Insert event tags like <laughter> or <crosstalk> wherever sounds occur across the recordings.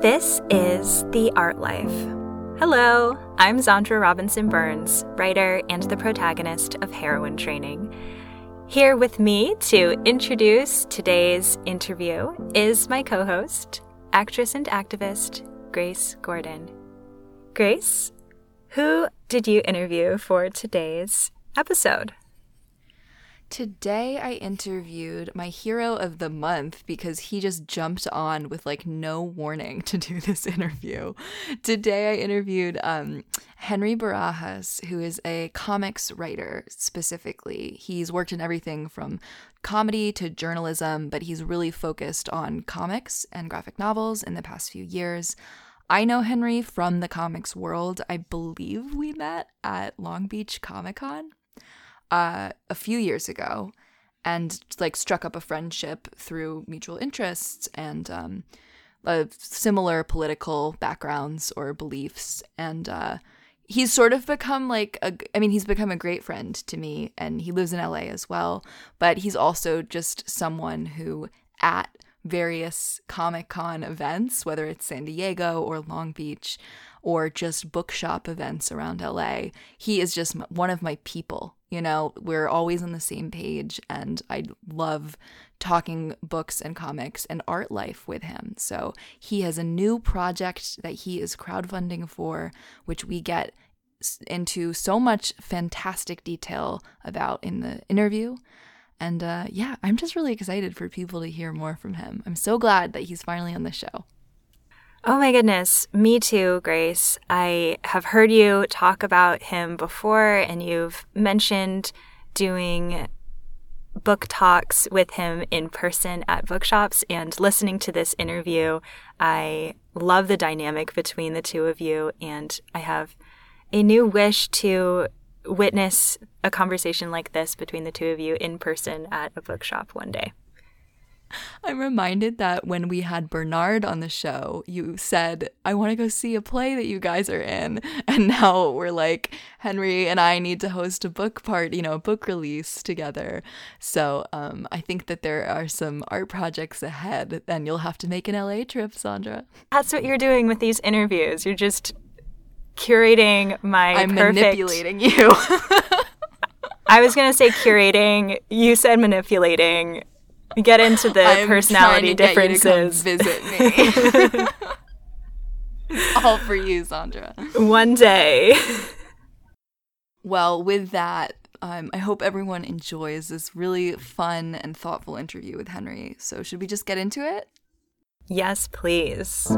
This is The Art Life. Hello, I'm Xandra Robinson Burns, writer and the protagonist of Heroine Training. Here with me to introduce today's interview is my co host, actress and activist, Grace Gordon. Grace, who did you interview for today's episode? Today I interviewed my hero of the month because he just jumped on with like no warning to do <laughs> this interview. Today I interviewed um, Henry Barajas, who is a comics writer specifically. He's worked in everything from comedy to journalism, but he's really focused on comics and graphic novels in the past few years. I know Henry from the comics world. I believe we met at Long Beach Comic Con uh, a few years ago and like struck up a friendship through mutual interests and um, uh, similar political backgrounds or beliefs. And uh, he's sort of become like a, I mean, he's become a great friend to me and he lives in LA as well. But he's also just someone who at various Comic Con events, whether it's San Diego or Long Beach or just bookshop events around LA, he is just one of my people you know, we're always on the same page, and I love talking books and comics and art life with him. So he has a new project that he is crowdfunding for, which we get into so much fantastic detail about in the interview. And uh, yeah, I'm just really excited for people to hear more from him. I'm so glad that he's finally on the show. Oh my goodness, me too, Grace. I have heard you talk about him before, and you've mentioned doing book talks with him in person at bookshops. And listening to this interview, I love the dynamic between the two of you, and I have a new wish to witness a conversation like this between the two of you in person at a bookshop one day. <laughs> I'm reminded that when we had Bernard on the show, you said, I want to go see a play that you guys are in. <laughs> And now we're like, Henry and I need to host a book part, you know, a book release together. So um, I think that there are some art projects ahead, and you'll have to make an LA trip, Xandra. That's what you're doing with these interviews. You're just curating my I'm perfect... manipulating you. <laughs> I was going to say curating. You said manipulating get into the I'm personality differences. visit me. <laughs> all for you, Xandra. One day. Well, with that, um, I hope everyone enjoys this really fun and thoughtful interview with Henry. So, should we just get into it? Yes, please.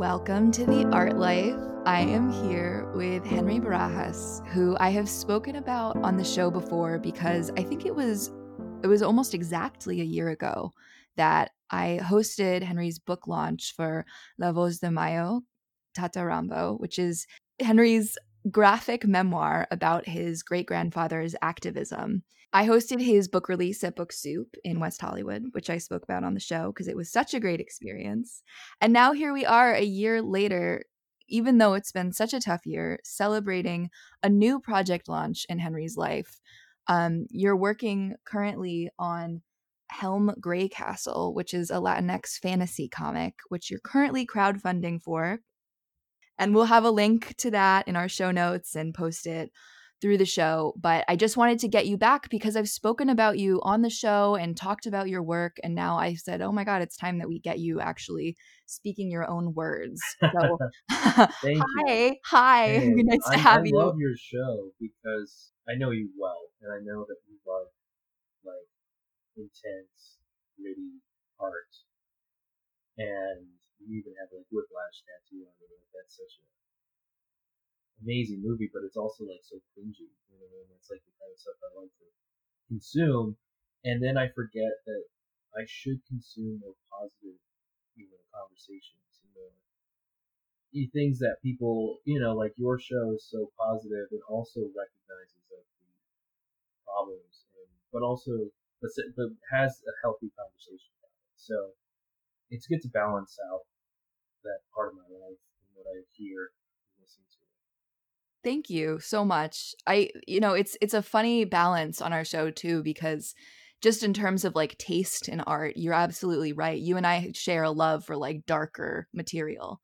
Welcome to the Art Life. I am here with Henry Barajas, who I have spoken about on the show before because I think it was it was almost exactly a year ago that I hosted Henry's book launch for La Voz de Mayo, Tata Rambo, which is Henry's graphic memoir about his great grandfather's activism. I hosted his book release at Book Soup in West Hollywood, which I spoke about on the show because it was such a great experience. And now here we are a year later even though it's been such a tough year, celebrating a new project launch in Henry's life. Um, you're working currently on Helm Greycastle, which is a Latinx fantasy comic, which you're currently crowdfunding for. And we'll have a link to that in our show notes and post it through the show, but I just wanted to get you back because I've spoken about you on the show and talked about your work. And now I said, oh my God, it's time that we get you actually speaking your own words. So, <laughs> <laughs> hi, you. hi. <laughs> Nice I, to have I you. I love your show because I know you well, and I know that you love like intense, gritty art, and you even have like whiplash tattoo on you. That's such a amazing movie, but it's also like so cringy. You know mean? It's like the kind of stuff I like to consume, and then I forget that I should consume more positive, you know, conversations. You know, things that people, you know, like your show is so positive and also recognizes like the problems, and but also but, but has a healthy conversation about it. So it's good to balance out that part of my life and what I hear and. Thank you so much. I you know, it's it's a funny balance on our show too because just in terms of like taste in art, you're absolutely right. You and I share a love for like darker material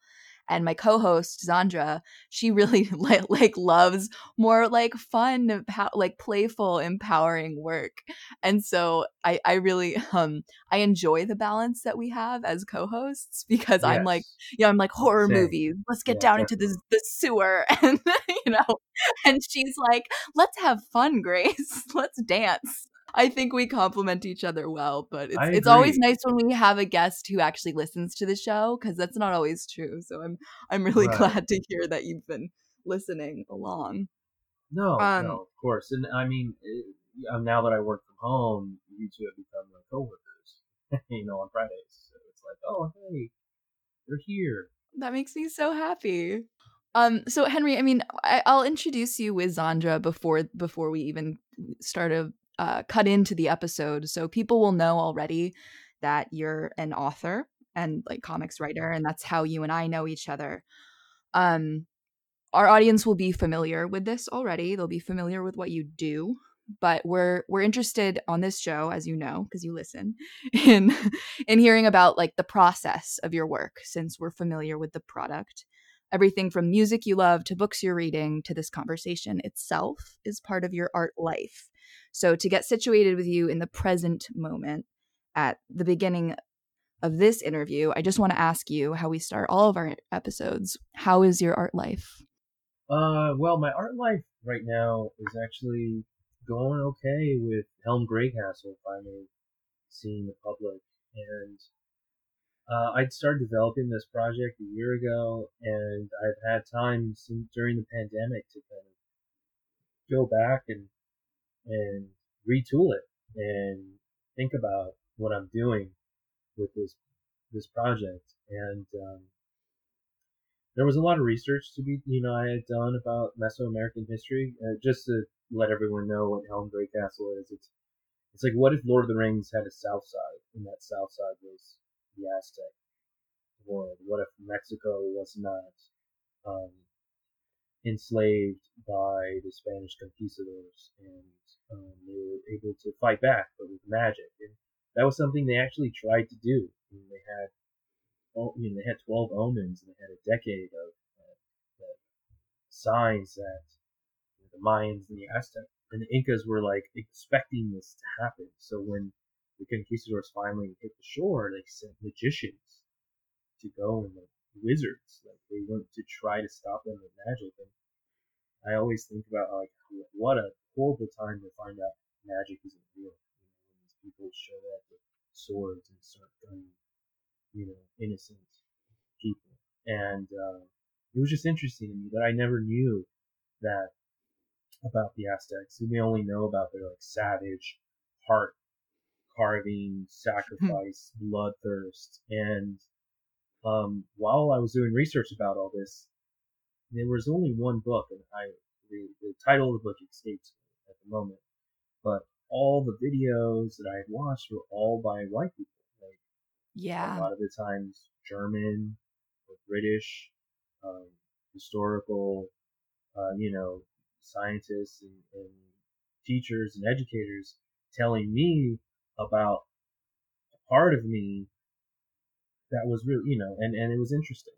and my co-host Xandra, she <laughs> really like, like loves more like fun, like playful, empowering work. And so I I really um I enjoy the balance that we have as co-hosts because yes. I'm like, yeah, I'm like horror Same. movies. Let's get yeah, down into the the sewer <laughs> and you <laughs> know, and she's like, let's have fun, Grace. <laughs> Let's dance. I think we complement each other well, but it's, it's always nice when we have a guest who actually listens to the show because that's not always true. So I'm I'm really <laughs> right. glad to hear that you've been listening along. No, um, no, of course, and I mean, it, eh, now that I work from home, you two have become my coworkers. you know, on Fridays, so it's like, oh hey, they're here. That makes me so happy. Um, so Henry, I mean, I, will introduce you with Xandra before before we even start a uh, cut into the episode so people will know already that you're an author and like comics writer and that's how you and I know each other. Um our audience will be familiar with this already. They'll be familiar with what you do, but we're we're interested on this show as you know because you listen <laughs> in in hearing about like the process of your work since we're familiar with the product. Everything from music you love to books you're reading to this conversation itself is part of your art life. So, to get situated with you in the present moment at the beginning of this interview, I just want to ask you how we start all of our episodes. How is your art life? Uh, well, my art life right now is actually going okay with Helm Greycastle finally seeing the public. And uh, I'd started developing this project a year ago, and I've had time since during the pandemic to kind of go back and and retool it and think about what I'm doing with this this project. And um, there was a lot of research to be, you know, I had done about Mesoamerican history. Uh, just to let everyone know what Helm Greycastle is, it's it's like what if Lord of the Rings had a south side, and that south side was the Aztec world? What if Mexico was not um, enslaved by the Spanish conquistadors and um, they were able to fight back, but with magic. And that was something they actually tried to do. I mean, they had, you know, they had 12 omens and they had a decade of uh, signs that you know, the Mayans and the Aztecs and the Incas were like expecting this to happen. So when the conquistadors finally hit the shore, they sent magicians to go and like wizards, like they went to try to stop them with magic. And I always think about like what a horrible time to find out magic isn't real. You know, when these people show up with swords and start gunning, you know, innocent people. And uh, it was just interesting to me that I never knew that about the Aztecs. We only know about their like savage heart carving, sacrifice, bloodthirst, and um, while I was doing research about all this, there was only one book, and I the, the title of the book escapes me at the moment. But all the videos that I had watched were all by white people. Like, yeah, a lot of the times German or British, um, historical, uh, you know, scientists and, and teachers and educators telling me about a part of me that was really, you know, and, and it was interesting.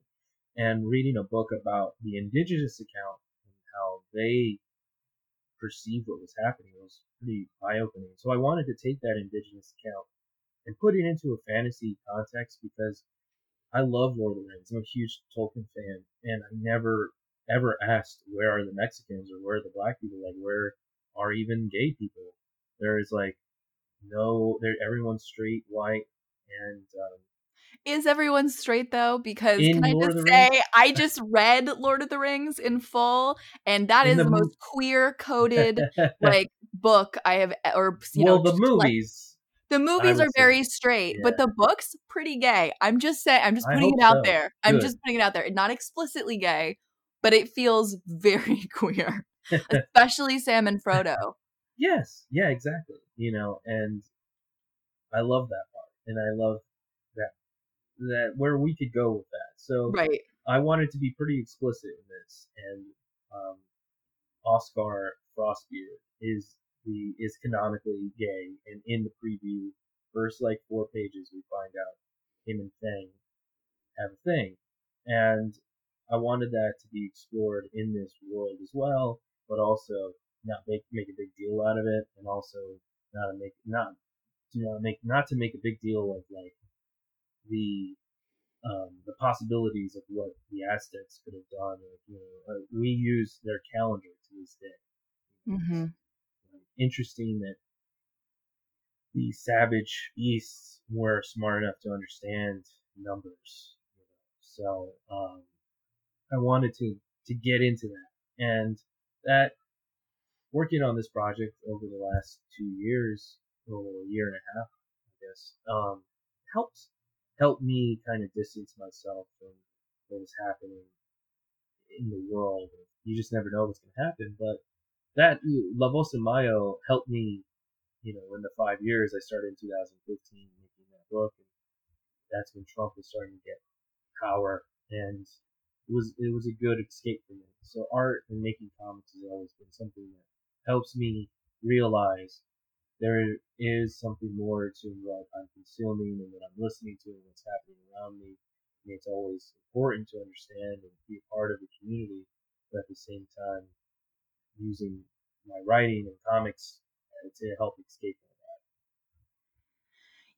And reading a book about the indigenous account and how they perceived what was happening was pretty eye opening. So I wanted to take that indigenous account and put it into a fantasy context because I love Lord of the Rings. I'm a huge Tolkien fan, and I never ever asked where are the Mexicans or where are the black people, like where are even gay people. There is like no, there everyone's straight, white, and um, is everyone straight though? Because in can I Lord just say, Rings? I just read Lord of the Rings in full, and that in is the, the most queer coded like <laughs> book I have, or you well, know, the movies. Like, the movies are very straight, yeah. but the book's pretty gay. I'm just saying. I'm just putting it out so. there. Good. I'm just putting it out there. Not explicitly gay, but it feels <laughs> very queer, <laughs> especially Sam and Frodo. Yes. Yeah. Exactly. You know, and I love that part, and I love that that where we could go with that. So right. I wanted to be pretty explicit in this, and um, Oscar Frostbeard is the is canonically gay, and in the preview, first like four pages, we find out him and Fang have a thing, and I wanted that to be explored in this world as well, but also not make make a big deal out of it, and also not make not to not make not to make a big deal of like the um, the possibilities of what the Aztecs could have done. Like, you know, we use their calendar to this day. Mm-hmm. Interesting that the savage beasts were smart enough to understand numbers. You know? So um, I wanted to to get into that, and that working on this project over the last two years, or a year and a half, I guess, um, helps helped me kind of distance myself from what was happening in the world. You just never know what's going to happen. But that La Voz de Mayo helped me, you know, in the five years I started in 2015 making that book, and that's when Trump was starting to get power, and it was it was a good escape for me. So art and making comics has always been something that helps me realize there is something more to what I'm consuming and what I'm listening to and what's happening around me. And it's always important to understand and be a part of the community, but at the same time, using my writing and comics to help escape that.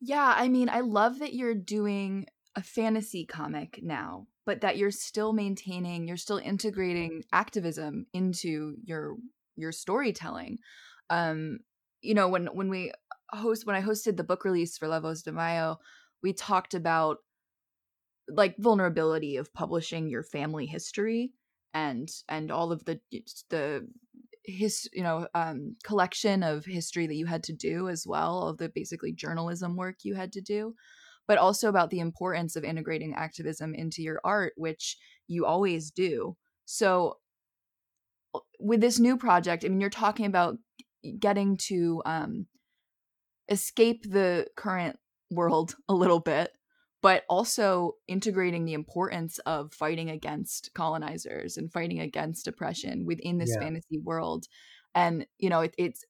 Yeah, I mean, I love that you're doing a fantasy comic now, but that you're still maintaining, you're still integrating activism into your your storytelling. Um, you know, when when we host when I hosted the book release for La Voz de Mayo, we talked about like vulnerability of publishing your family history and and all of the the his you know um collection of history that you had to do as well of the basically journalism work you had to do but also about the importance of integrating activism into your art which you always do so with this new project i mean you're talking about getting to um, escape the current world <laughs> a little bit but also integrating the importance of fighting against colonizers and fighting against oppression within this yeah. fantasy world and you know it, it's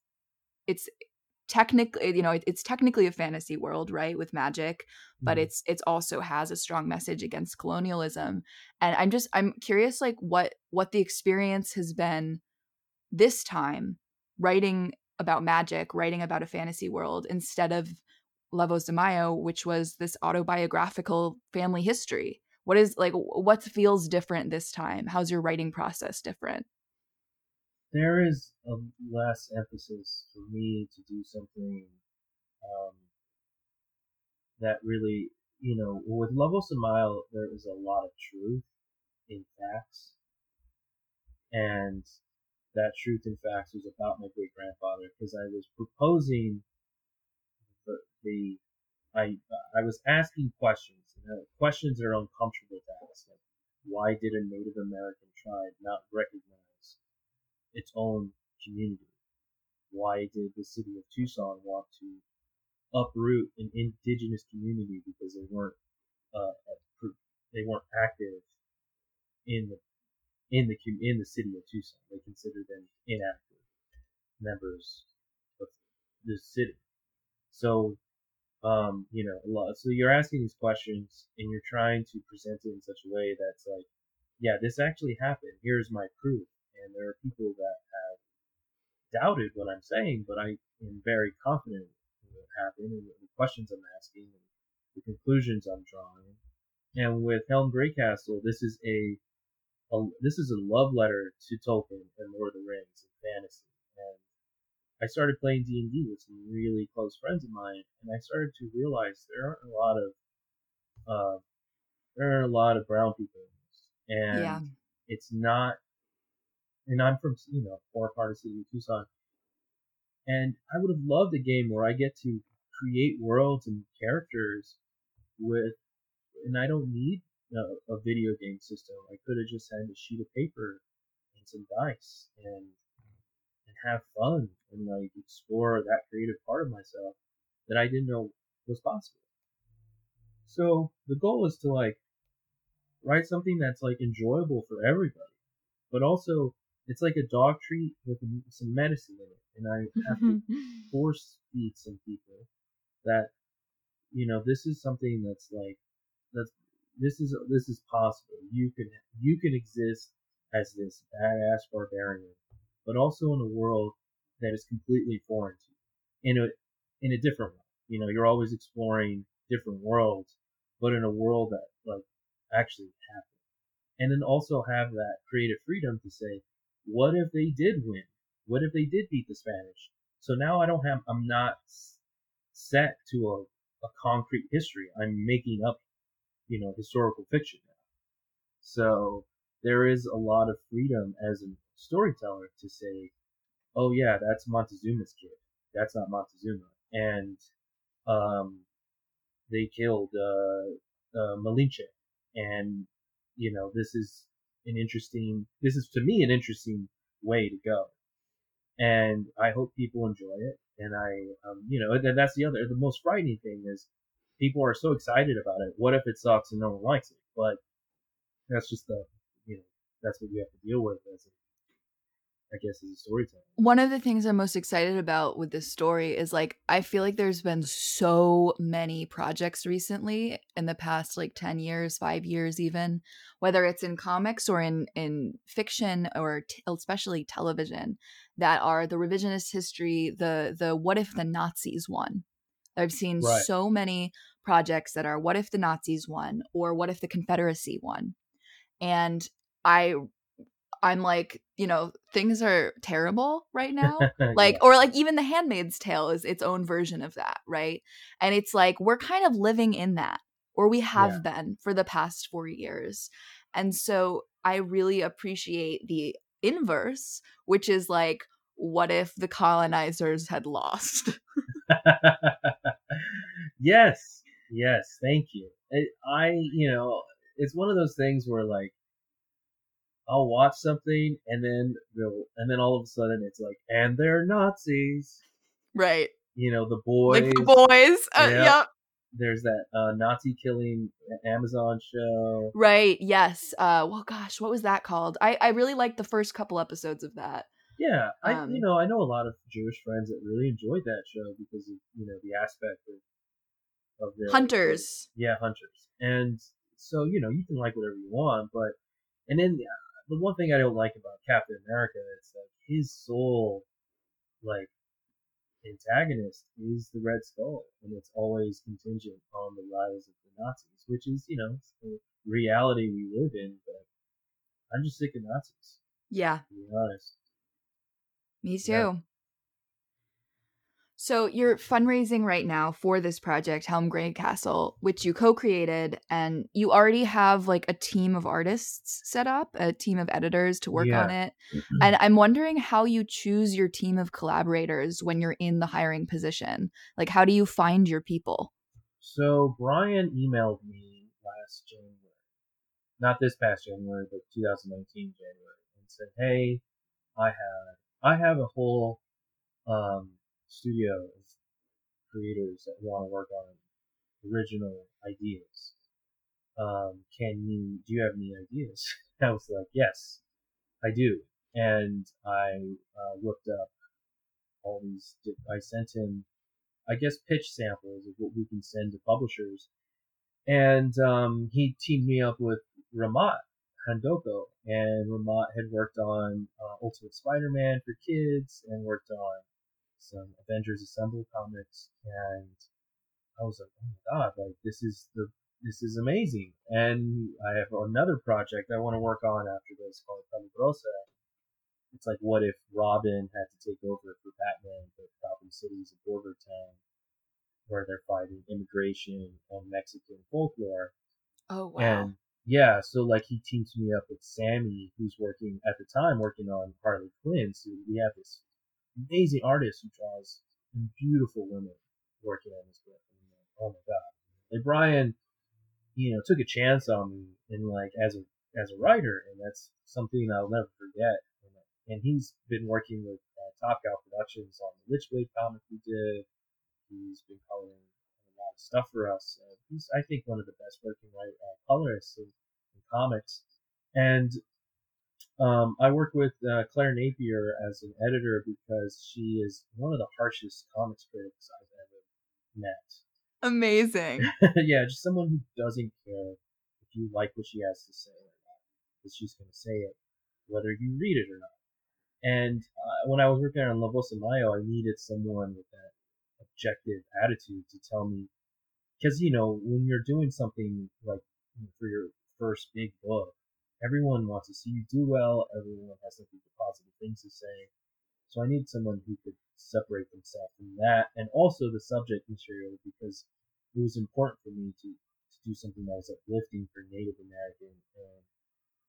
it's technically you know it, it's technically a fantasy world right with magic but mm. it's it's also has a strong message against colonialism and i'm just i'm curious like what what the experience has been this time writing about magic, writing about a fantasy world instead of La Voz de Mayo, which was this autobiographical family history. What is like what feels different this time? How's your writing process different? There is a less emphasis for me to do something um, that really, you know, with Voz de Mayo, there is a lot of truth in facts, and that truth in facts was about my great grandfather because I was proposing the, the I I was asking questions, uh, questions that are uncomfortable to ask. Like, why did a Native American tribe not recognize its own community? Why did the city of Tucson want to uproot an indigenous community because they weren't uh, they weren't active in the in the in the city of Tucson. They consider them inactive members of the city. So, um, you know, a lot. So you're asking these questions and you're trying to present it in such a way that's like, yeah, this actually happened. Here's my proof. And there are people that have doubted what I'm saying, but I am very confident in what happened and the questions I'm asking and the conclusions I'm drawing. And with Helm Greycastle, this is a a, this is a love letter to Tolkien and Lord of the Rings and fantasy. And I started playing D and D with some really close friends of mine, and I started to realize there aren't a lot of uh, there are a lot of brown people and yeah. it's not. And I'm from you know far part of city of Tucson, and I would have loved a game where I get to create worlds and characters with, and I don't need a, a video game system. I could have just had a sheet of paper and some dice and and have fun and like explore that creative part of myself that I didn't know was possible. So the goal is to like write something that's like enjoyable for everybody, but also it's like a dog treat with some medicine in it, and I have to <laughs> force feed some people that you know this is something that's like that's this is this is possible. You can you can exist as this badass barbarian, but also in a world that is completely foreign to you, in a in a different way. You know, you're always exploring different worlds, but in a world that like actually happened. And then also have that creative freedom to say, what if they did win? What if they did beat the Spanish? So now I don't have, I'm not set to a, a concrete history. I'm making up, you know, historical fiction now. So there is a lot of freedom as a storyteller to say, oh yeah, that's Montezuma's kid. That's not Montezuma. And, um, they killed, uh, uh, Malinche. And, you know, this is an interesting, this is to me an interesting way to go. And I hope people enjoy it. And I, um, you know, and that's the other, the most frightening thing is people are so excited about it. What if it sucks and no one likes it? But that's just the, you know, that's what you have to deal with as I guess, as a storyteller. One of the things I'm most excited about with this story is like I feel like there's been so many projects recently in the past like 10 years, 5 years even, whether it's in comics or in in fiction or t- especially television that are the revisionist history, the the what if the Nazis won. I've seen right. so many projects that are what if the Nazis won or what if the Confederacy won. And I I'm like, you know, things are terrible right now. <laughs> Like, yeah. or like even The Handmaid's Tale is its own version of that, right? And it's like we're kind of living in that, or we have yeah. been for the past four years. And so I really appreciate the inverse, which is like, what if the colonizers had lost? <laughs> <laughs> yes, yes, thank you. I, you know, it's one of those things where like I'll watch something and then they'll and then all of a sudden it's like and they're Nazis. Right. You know, the boys. Like the boys. Uh, yeah. Yep. There's that uh, Nazi killing Amazon show. Right. Yes. Uh well gosh, what was that called? I I really liked the first couple episodes of that. Yeah, I um, you know, I know a lot of Jewish friends that really enjoyed that show because of, you know, the aspect of of their hunters. yeah, hunters. And so, you know, you can like whatever you want, but and then the one thing I don't like about Captain America is that his sole like antagonist is the Red Skull, and it's always contingent on the rise of the Nazis, which is you know the reality we live in. But I'm just sick of Nazis. Yeah, to be honest. Me too. Yeah. So you're fundraising right now for this project, Helm Greycastle, which you co-created, and you already have like a team of artists set up, a team of editors to work yeah. on it. Mm-hmm. And I'm wondering how you choose your team of collaborators when you're in the hiring position. Like, how do you find your people? So Brian emailed me last January, not this past January, but 2019 January, and said, "Hey, I have I have a whole." Um, studio of creators that want to work on original ideas. Um, can you, do you have any ideas? <laughs> I was like, yes, I do. And I uh, looked up all these, I sent him, I guess, pitch samples of what we can send to publishers. And um, he teamed me up with Rahmat Handoko. And Rahmat had worked on uh, Ultimate Spider-Man for kids and worked on some Avengers Assemble comics, and I was like, oh my god, like this is the this is amazing. And I have another project I want to work on after this called Peligrosa. It's like, what if Robin had to take over for Batman, but Gotham City's a border town where they're fighting immigration and Mexican folklore. Oh wow! And yeah, so like he teams me up with Sammy, who's working at the time working on Harley Quinn. So we have this amazing artist who draws beautiful women working on this book. Like, oh my god! Like Brian, you know, took a chance on me and like as a as a writer, and that's something I'll never forget. And, he's been working with uh, Top Cow Productions on the Witchblade comic we did. He's been coloring a lot of stuff for us. Uh, he's, I think, one of the best working uh, colorists in, in comics. And Um, I work with uh, Claire Napier as an editor because she is one of the harshest comics critics I've ever met. Amazing. <laughs> yeah, just someone who doesn't care if you like what she has to say or not, because she's going to say it whether you read it or not. And uh, when I was working on La Voz de Mayo, I needed someone with that objective attitude to tell me, because you know when you're doing something like for your first big book, everyone wants to see you do well. Everyone has something positive things to say. So I need someone who could separate themselves from that and also the subject material because it was important for me to, to do something that was uplifting for Native American and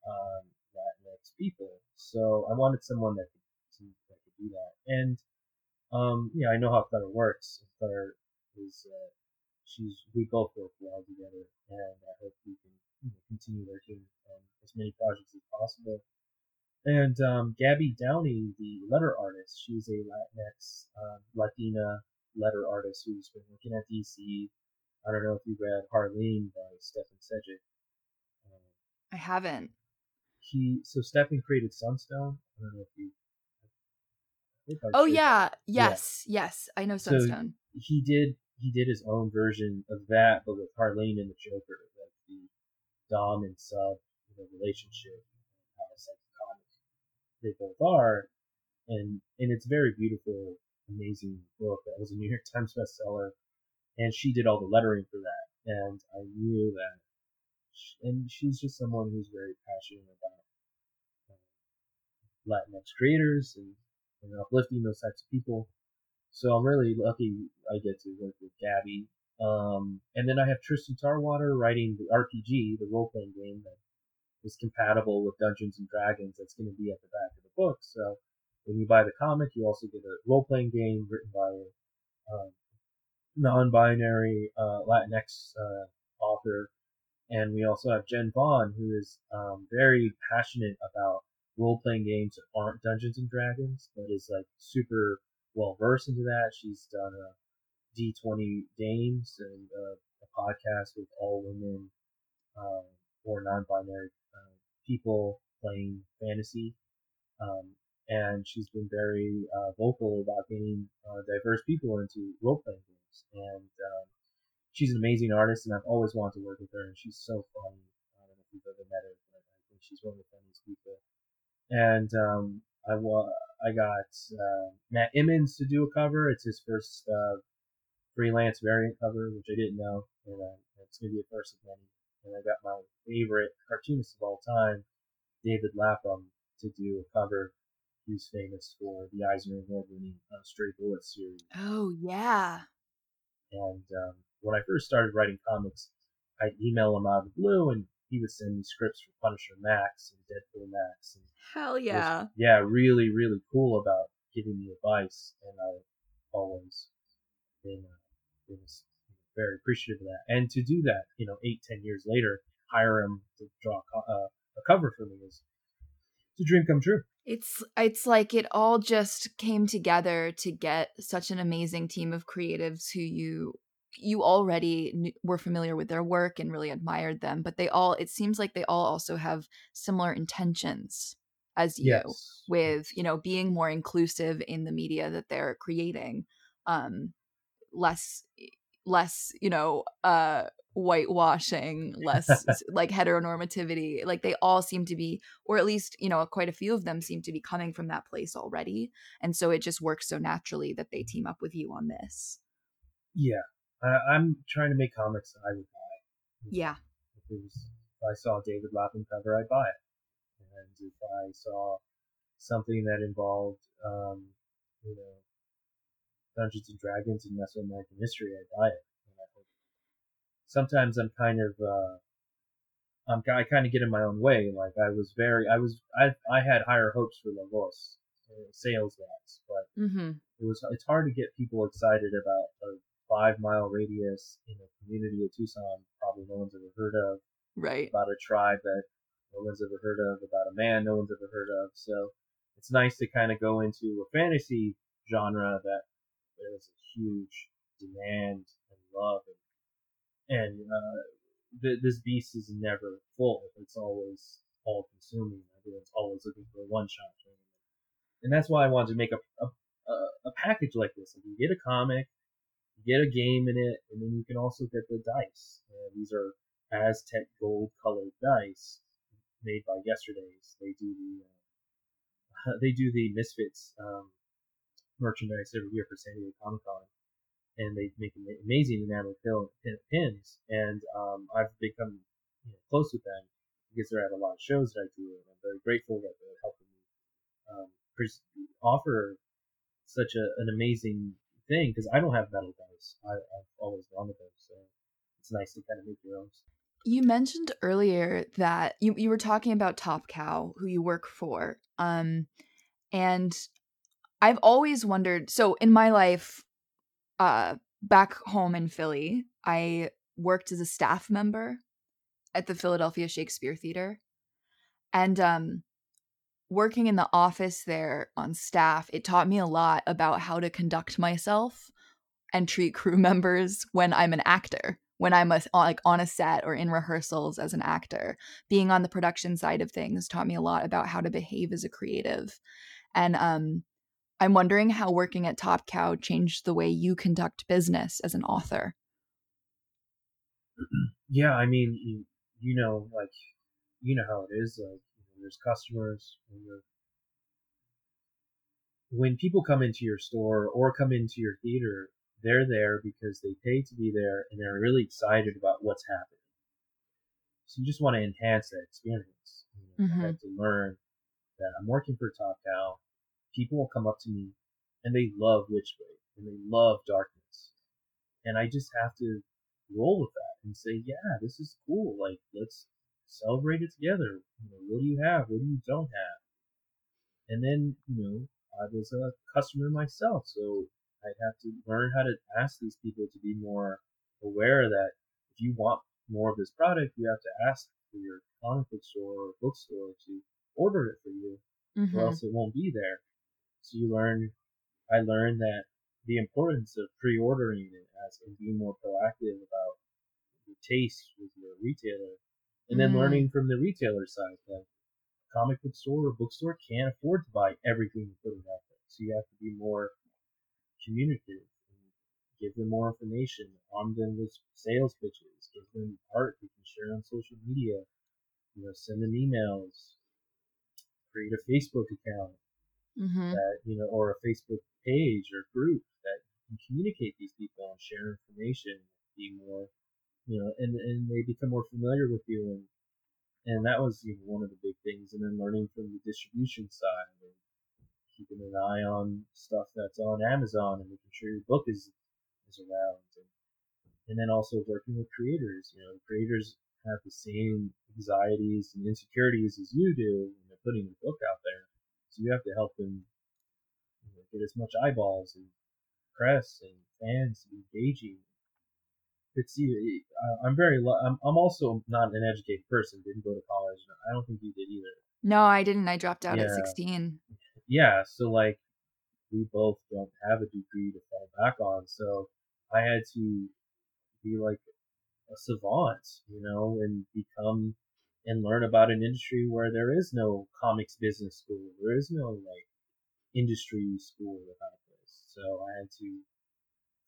um, Latinx people. So I wanted someone that could, to, that could do that. And um, yeah, I know how Claire works. Claire is uh, she's we both work well together, and I hope we can you know, continue working on as many projects as possible. And um, Gabby Downey, the letter artist, she's a Latinx uh, Latina letter artist who's been working at DC. I don't know if you read Harleen by Stefan Sejic. Um, I haven't. He so Stefan created Sunstone. I don't know if you. oh yeah, yes, yeah. yes, I know Sunstone. So he did he did his own version of that, but with Harleen and the Joker, Dom and sub you relationship, how comic they both are, and and it's very beautiful, amazing book. That was a New York Times bestseller, and she did all the lettering for that, and I knew that, she, and she's just someone who's very passionate about uh, Latinx creators and, and uplifting those types of people. So I'm really lucky I get to work with Gabby um, and then I have Tristan Tarwater writing the RPG, the role playing game that is compatible with Dungeons and Dragons. That's going to be at the back of the book. So when you buy the comic, you also get a role playing game written by a um, non binary uh, Latinx uh, author. And we also have Jen Vaughn, who is um, very passionate about role playing games that aren't Dungeons and Dragons, but is like super well versed into that. She's done a D20 Dames and uh, a podcast with all women uh, or non-binary uh, people playing fantasy. Um, and she's been very uh, vocal about getting uh, diverse people into role-playing games. And um, she's an amazing artist, and I've always wanted to work with her. And she's so funny. I don't know if you've ever met her, but I think she's one of the funniest people. And um, I wa- I got uh, Matt Emmons to do a cover. It's his first freelance variant cover, which I didn't know, and uh, it's gonna be a first of many. And I got my favorite cartoonist of all time, David Lapham, to do a cover. He's famous for the Eisner Award-winning uh, Stray Bullets series. Oh yeah. And um, when I first started writing comics, I'd email him out of the blue, and he would send me scripts for Punisher Max and Deadpool Max. And Hell yeah! Was, yeah, really, really cool about giving me advice, and I always been uh, was very appreciative of that. And to do that, you know, eight, ten years later, hire him to draw a, uh, a cover for me is it's a dream come true. It's it's like it all just came together to get such an amazing team of creatives who you you already knew, were familiar with their work and really admired them but they all it seems like they all also have similar intentions as you yes. with you know being more inclusive in the media that they're creating um less less you know uh whitewashing less <laughs> like heteronormativity like they all seem to be or at least you know quite a few of them seem to be coming from that place already and so it just works so naturally that they team up with you on this. Yeah I, am trying to make comics that i would buy yeah. if, was, if i saw david lapham cover i'd buy it and if i saw something that involved um you know Dungeons and Dragons and Mesoamerican history, I buy it. sometimes I'm kind of, uh, I'm, I kind of get in my own way. Like I was very, I was, I, I had higher hopes for La Voz uh, sales wise, but mm-hmm. it was, it's hard to get people excited about a five mile radius in a community of Tucson probably no one's ever heard of. Right. About a tribe that no one's ever heard of, about a man no one's ever heard of. So it's nice to kind of go into a fantasy genre that there's a huge demand and love, and, and uh, th- this beast is never full. It's always all consuming. Everyone's always looking for a one shot and that's why I wanted to make a a, a package like this. Like you get a comic, you get a game in it, and then you can also get the dice. Uh, these are Aztec gold colored dice made by Yesterday's. They do the uh, <laughs> they do the Misfits um, merchandise every year for San Diego Comic Con, and they make amazing enamel pins. And um, I've become you know, close with them because they're at a lot of shows that I do, and I'm very grateful that they're helping me um, offer such a, an amazing thing because I don't have metal dice. I, have always wanted them, so it's nice to kind of make your own. You mentioned earlier that you, you were talking about Top Cow, who you work for. Um, and I've always wondered so in my life, uh, back home in Philly, I worked as a staff member at the Philadelphia Shakespeare Theater. And um, working in the office there on staff, it taught me a lot about how to conduct myself and treat crew <laughs> members when I'm an actor when I'm a, like on a set or in rehearsals as an actor. Being on the production side of things taught me a lot about how to behave as a creative. And um, I'm wondering how working at Top Cow changed the way you conduct business as an author. Yeah, I mean, you, you know, like you know how it is. Like there's customers when you're when people come into your store or come into your theater, they're there because they pay to be there and they're really excited about what's happening. So you just want to enhance that experience. You know, mm-hmm. I had to learn that I'm working for Top Cow. People will come up to me and they love Witchblade and they love darkness. And I just have to roll with that and say, yeah, this is cool. Like, let's celebrate it together. You know, what do you have? What do you don't have? And then, you know, I was a customer myself, so I have to learn how to ask these people to be more aware that if you want more of this product, you have to ask for your comic book store or bookstore to order it for you, mm-hmm. or else it won't be there. So you learn, I learned that the importance of pre-ordering it as and being more proactive about your taste with your retailer, and then mm. learning from the retailer side that a comic book store or bookstore can't afford to buy everything you put in out there. So you have to be more communicative and give them more information, arm them with sales pitches, give them art they can share on social media, you know, send them emails, create a Facebook account mm-hmm. that, you know, or a Facebook page or group that can communicate these people and share information, be more, you know, and, and they become more familiar with you and and that was you know, one of the big things. And then learning from the distribution side and keeping an eye on stuff that's on Amazon and making sure your book is is around, and, and then also working with creators. You know, creators have the same anxieties and insecurities as you do when putting a book out there, so you have to help them you know, get as much eyeballs and press and fans to be engaging. It's I'm very. I'm, I'm also not an educated person. Didn't go to college. I don't think you did either. No, I didn't. I dropped out yeah. at 16 yeah, so like we both don't have a degree to fall back on, so I had to be like a savant, you know, and become and learn about an industry where there is no comics business school, there is no like industry school about this. So I had to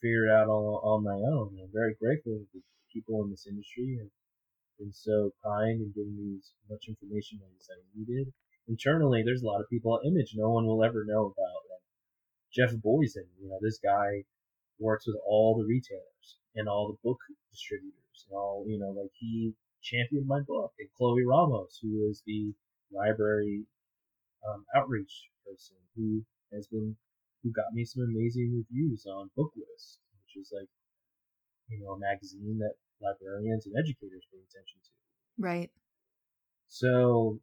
figure it out all on my own. I'm very grateful that the people in this industry have been so kind and giving me as much information as I needed internally, there's a lot of people at Image no one will ever know about. Like Jeff Boison, you know, this guy works with all the retailers and all the book distributors and all, you know, like he championed my book. And Chloe Ramos, who is the library um, outreach person, who has been, who got me some amazing reviews on BookList, which is like, you know, a magazine that librarians and educators pay attention to. Right. So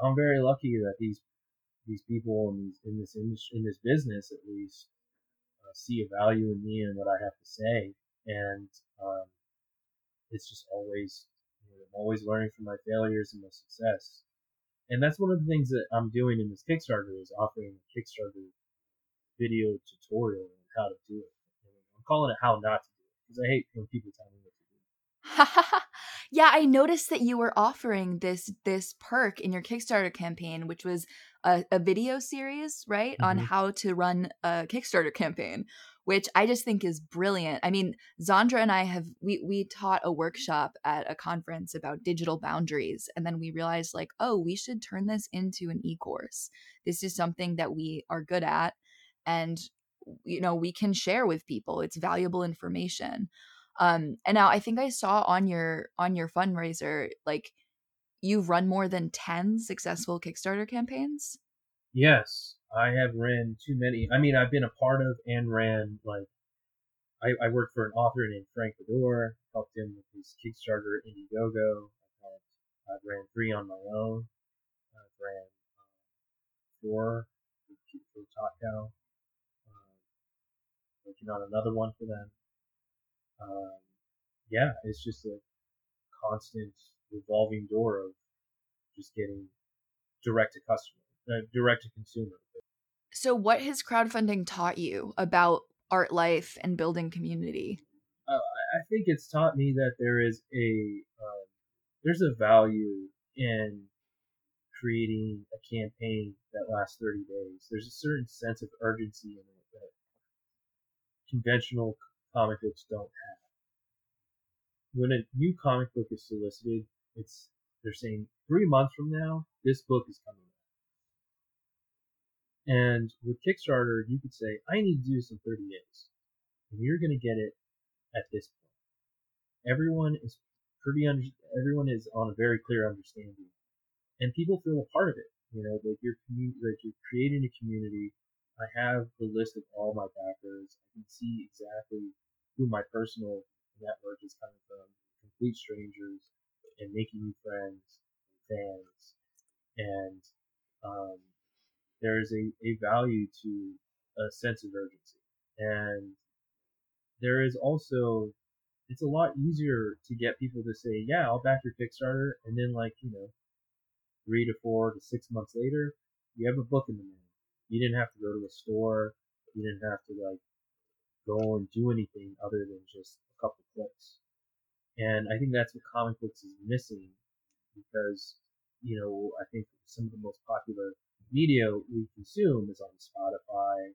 I'm very lucky that these these people in, these, in this industry, in this business at least uh, see a value in me and what I have to say, and um, it's just always I'm always learning from my failures and my success, and that's one of the things that I'm doing in this Kickstarter is offering a Kickstarter video tutorial on how to do it. I'm calling it how not to do it because I hate when people tell me what to do. <laughs> Yeah, I noticed that you were offering this this perk in your Kickstarter campaign, which was a, a video series, right, mm-hmm. on how to run a Kickstarter campaign, which I just think is brilliant. I mean, Xandra and I have we we taught a workshop at a conference about digital boundaries, and then we realized like, oh, we should turn this into an e-course. This is something that we are good at, and you know we can share with people. It's valuable information. Um, and now I think I saw on your on your fundraiser like you've run more than 10 successful Kickstarter campaigns? Yes, I have ran too many. I mean, I've been a part of and ran like I, I worked for an author named Frank Fedor, helped him with his Kickstarter Indiegogo. I've, I've ran three on my own. I've ran um, four for Top Cow. Um, working on another one for them. Um, yeah, it's just a constant revolving door of just getting direct to customer, uh, direct to consumer. So, what has crowdfunding taught you about art life and building community? Uh, I think it's taught me that there is a um, there's a value in creating a campaign that lasts 30 days. There's a certain sense of urgency in it that conventional comic books don't have. When a new comic book is solicited, it's they're saying three months from now, this book is coming. And with Kickstarter, you could say, I need to do this in 30 days. And you're going to get it at this point. Everyone is pretty, under, everyone is on a very clear understanding. And people feel a part of it. You know, like you're, like you're creating a community. I have the list of all my backers. I can see exactly who my personal network is coming from. Complete strangers and making new friends and fans. And um, there is a, a value to a sense of urgency. And there is also, it's a lot easier to get people to say, yeah, I'll back your Kickstarter. And then, like, you know, three to four to six months later, you have a book in the mail. You didn't have to go to a store. You didn't have to, like, go and do anything other than just a couple clicks. And I think that's what comic books is missing because, you know, I think some of the most popular media we consume is on Spotify,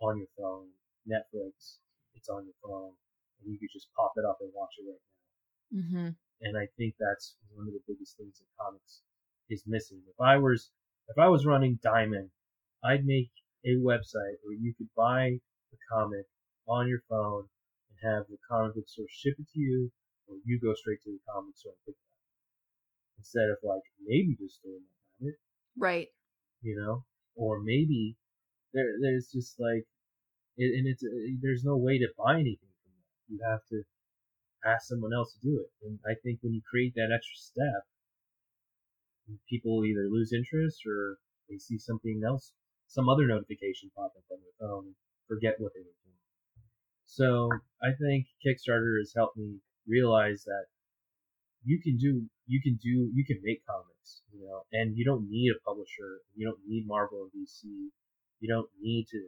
on your phone, Netflix, it's on your phone, and you could just pop it up and watch it right now. Mm-hmm. And I think that's one of the biggest things that comics is missing. If I was, if I was running Diamond, I'd make a website where you could buy the comic on your phone and have the comic book store ship it to you or you go straight to the comic store and pick it up instead of like maybe just doing it. Right. You know, or maybe there there's just like, it, and it's uh, there's no way to buy anything from that. You have to ask someone else to do it. And I think when you create that extra step, people either lose interest or they see something else, some other notification pop up on their phone, forget what they were doing. So I think Kickstarter has helped me realize that you can do you can do you can make comics, you know, and you don't need a publisher. You don't need Marvel and DC. You don't need to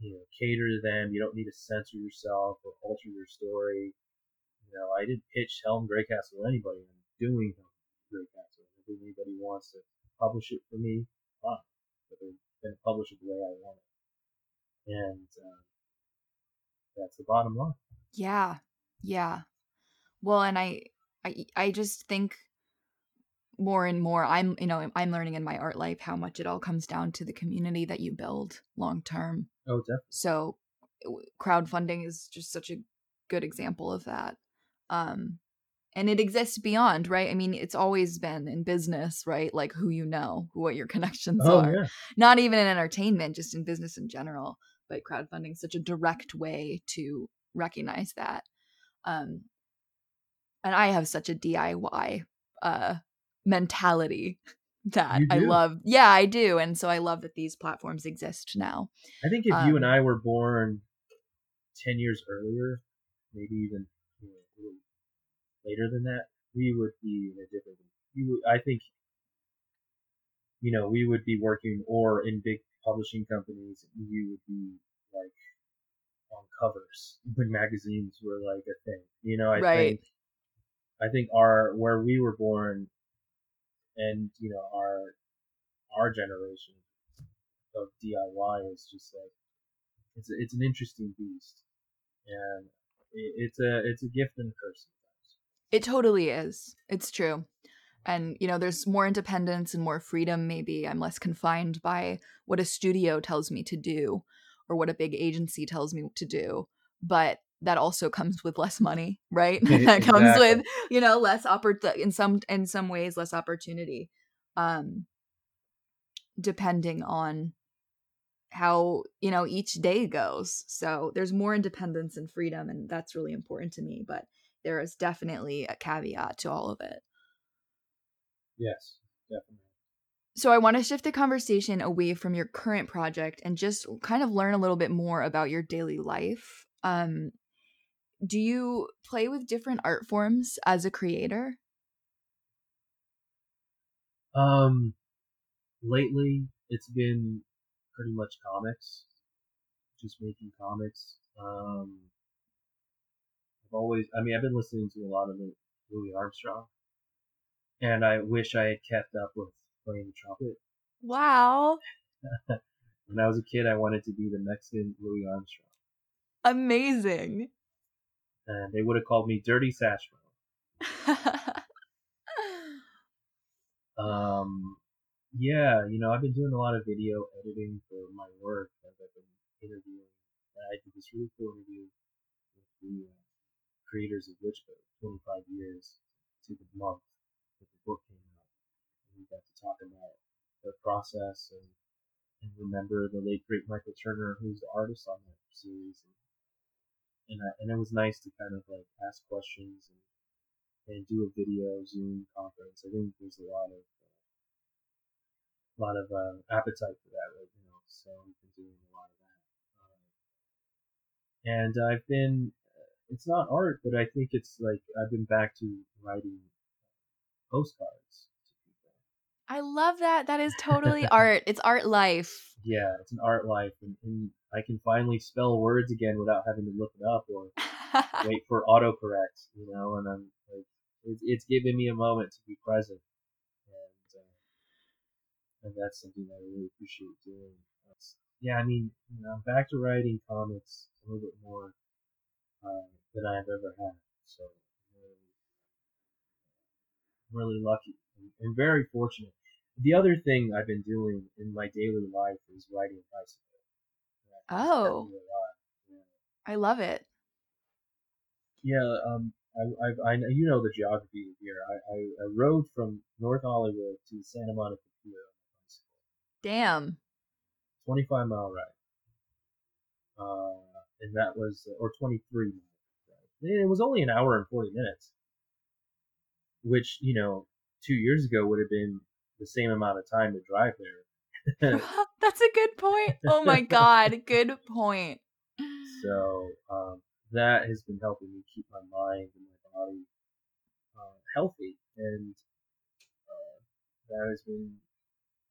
you know cater to them. You don't need to censor yourself or alter your story. You know, I didn't pitch Helm Greycastle to anybody. I'm doing Helm Greycastle. If anybody wants to publish it for me, fine. But they're going to publish it the way I want it, and uh, that's the bottom line. Yeah, yeah. Well, and I, I, I just think more and more i'm you know i'm learning in my art life how much it all comes down to the community that you build long term. Oh definitely so crowdfunding is just such a good example of that um and it exists beyond right? I mean it's always been in business right? Like who you know what your <laughs> connections oh, are. yeah. not even in entertainment just in business in general but crowdfunding is such a direct way to recognize that um and I have such a DIY uh mentality <laughs> that I love. Yeah, I do. And so I love that these platforms exist now. I think if um, you and um I were born 10 years earlier, maybe even you know, later than that, we would be in a different would, I think you know, we would be working or in big publishing companies, you would be like on covers when magazines were like a thing. You know, I right. think I think our where we were born, and you know our our generation of DIY is just like it's a, it's an interesting beast, and it, it's a it's a gift and a curse. It totally is. It's true. And you know, there's more independence and more freedom maybe. I'm less confined by what a studio tells me to do or what a big agency tells me to do. But that also comes with less money, <laughs> right? <laughs> that comes Exactly. with, you know, less oppor- in some in some ways less opportunity. Um depending on how you know each day goes so there's more independence and freedom and that's really important to me but there is definitely a caveat to all of it Yes, definitely. so i want to shift the conversation away from your current project and just kind of learn a little bit more about your daily life um do you play with different art forms as a creator Um, lately it's been pretty much comics, just making comics. Um, I've always, I mean, I've been listening to a lot of Louis Armstrong, and I wish I had kept up with playing the trumpet. wow <laughs> When I was a kid, I wanted to be the Mexican Louis Armstrong, amazing and they would have called me Dirty Satchmo. <laughs> Um, yeah, you know, I've been doing a lot of video editing for my work as I've been interviewing. I did this really cool interview with the uh, creators of Witchblade, 25 years to the month that the book came out. And we got to talk about the process and, and remember the late great Michael Turner, who's the artist on that series. And, and, I, and it was nice to kind of like ask questions and and do a video Zoom conference. I think there's a lot of uh, lot of uh, appetite for that right now, so we've been doing a lot of that. Um, and I've been, it's not art, but I think it's like I've been back to writing postcards. I love that that is totally <laughs> art it's art life Yeah, it's an art life, and, and I can finally spell words again without having to look it up or <laughs> wait for autocorrect, you know, and I'm like, it's, it's giving me a moment to be present, and uh, and that's something I really appreciate doing. That's, yeah, I mean, you know, I'm back to writing comics a little bit more uh, than I've ever had, so I'm really, I'm really lucky and, and very fortunate. The other thing I've been doing in my daily life is riding a bicycle. Oh. me a lot. Yeah. i love it Yeah, um, I, I, I, know- you know the geography here. I, I, I rode from North Hollywood to Santa Monica Pier on a bicycle. damn 25 mile ride. Uh, and that was, or 23 mile ride. It was only an hour and 40 minutes. Which, you know, two years ago would have been the same amount of time to drive there. <laughs> That's a good point. Oh my <laughs> god, good point. So um, that has been helping me keep my mind and my body uh, healthy, and uh, that has been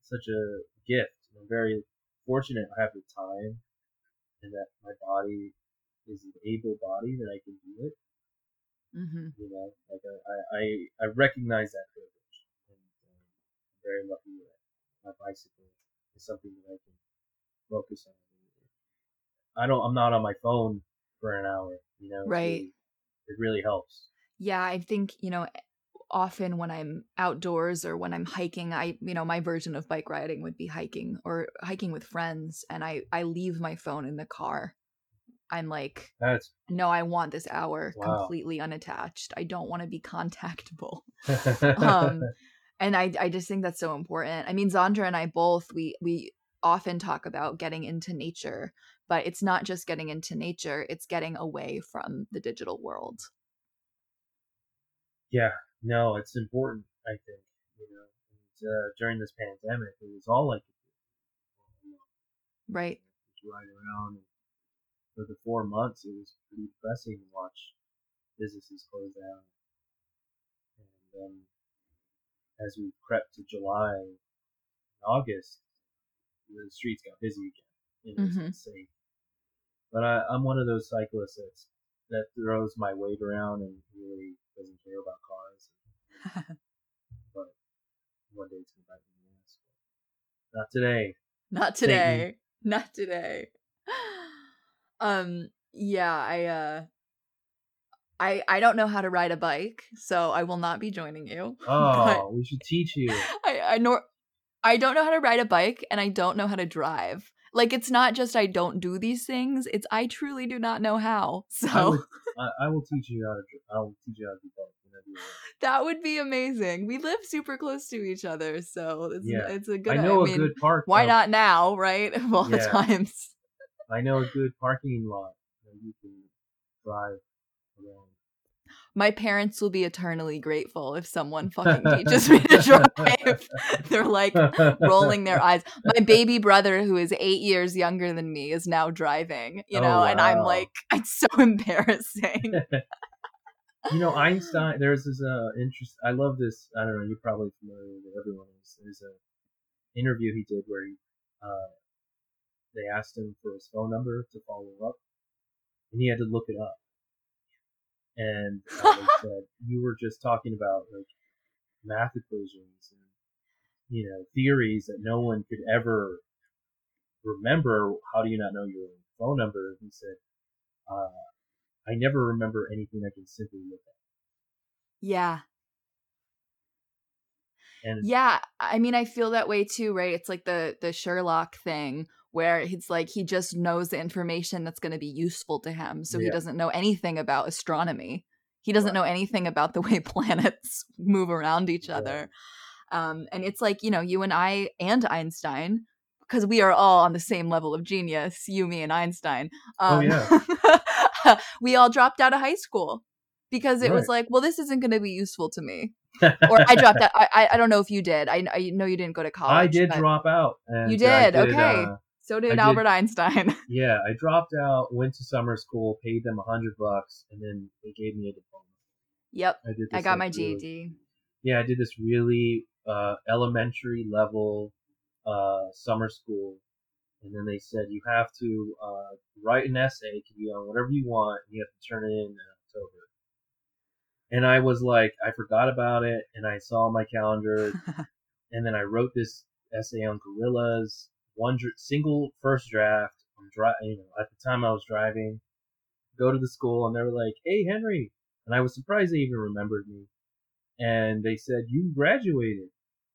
such a gift. I'm very fortunate I have the time, and that my body is an able body that I can do it. hmm You know, like I I, I, I recognize that privilege, and um, I'm very lucky that my bicycle is something that I can focus on. I don't. I'm not on my phone for an hour. You know, Right. really- it really helps. Yeah, I think, you know, often when I'm outdoors or when I'm hiking, I, you know, my version of bike riding would be hiking or hiking with friends and I I leave my phone in the car. I'm like, That's no, I want this hour Wow. completely unattached. I don't want to be <laughs> contactable. <laughs> um and i i just think that's so important i mean xandra and i both we we often talk about getting into nature but it's not just getting into nature it's getting away from the digital world yeah. No, it's important. I think you know. And, uh, during this pandemic, it was all like could do. You know, right ride around. For the four months, it was pretty depressing to watch businesses close down. And then, as we crept to July, and August, the streets got busy again. It was Mhm. insane. But I, I'm one of those cyclists that's, that throws my weight around and really doesn't care about cars. <laughs> but one day it's gonna bite me in the. Not today. Not today. Not today. <sighs> Um yeah, I uh I I don't know how to ride a bike, so I will not be joining you. <laughs> Oh, we should teach you. <laughs> I I nor I don't know how to ride a bike and I don't know how to drive. Like it's not just I don't do these things; it's I truly do not know how. So <laughs> I, would, I, I will teach you how to. I will teach you how to do both. that would be amazing. We live super close to each other, so it's Yeah. it's a good. I know I mean, a good park. why though. not now, right? Of all the times. I know a good parking lot where you can drive. My parents will be eternally grateful if someone fucking teaches me to drive. <laughs> They're like rolling their eyes. My baby brother, who is eight years younger than me, is now driving. You Oh, know, and I'm like, <laughs> it's so embarrassing. <laughs> you know, Einstein. There's this uh, interest. I love this. I don't know. You're probably familiar with it. Everyone is. There's a interview he did where he, uh, they asked him for his phone number to follow up, and he had to look it up. And <laughs> uh, said you were just talking about like math equations and you know theories that no one could ever remember. How do you not know your phone number? He said, uh, I never remember anything I can simply look at. yeah. And Yeah, I mean, I feel that way too, right? It's like the the Sherlock thing where it's like he just knows the information that's going to be useful to him, so he doesn't know anything about astronomy. He doesn't Right. know anything about the way <laughs> planets move around each Right. other. Um, and it's like you know, you and I and Einstein, because we are all on the same level of genius. You, me, and Einstein. Oh, Um, yeah. <laughs> we all dropped out of high school because it was like, well, this isn't going to be useful to me or I dropped <laughs> out. I, I I don't know if you did. I I know you didn't go to college. I did drop out. And You I did? Okay. uh, So I did did- Albert Einstein. <laughs> yeah, I dropped out, went to summer school, paid them a hundred bucks, and then they gave me a diploma. yep, I did. I got like, my really- GED. yeah, I did this really uh, elementary level uh, summer school, and then they said you have to uh, write an essay. It can be on whatever you want. And you have to turn it in in October. And I was like, I forgot about it, and I saw my calendar, <laughs> and then I wrote this essay on gorillas, one dr- single first draft. I'm dri- you know, at the time I was driving, go to the school, and they were like, "Hey, Henry," and I was surprised they even remembered me. And they said, "You graduated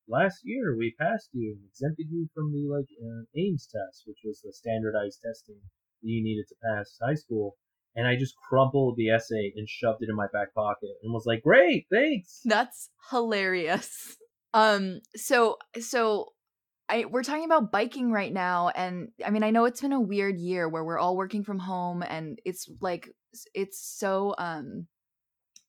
last year. We passed you and exempted you from the like uh, AIMS test, which was the standardized testing that you needed to pass high school." And I just crumpled the essay and shoved it in my back pocket and was like, "Great, thanks." That's hilarious. Um. So so. I, we're talking about biking right now and i mean i know it's been a weird year where we're all working from home and it's like it's so um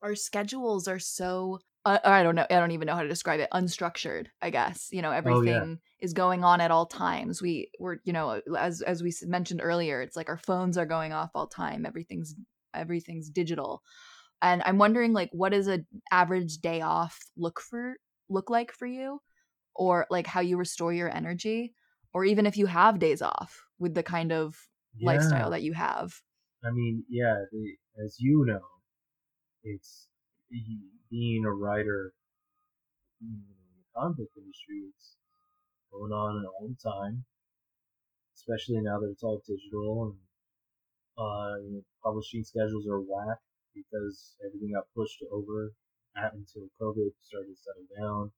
our schedules are so uh, i don't know i don't even know how to describe it unstructured i guess you know everything is going on at all times. We we're you know as as we mentioned earlier it's like our phones are going off all time everything's everything's digital. And i'm wondering like what does a average day off look for look like for you or like how you restore your energy or even if you have days off with the kind of lifestyle that you have I mean, yeah, the, as you know, it's being a writer in the comic industry. It's going on all the time, especially now that it's all digital and uh, you know, publishing schedules are whack because everything got pushed over until COVID started to settle down,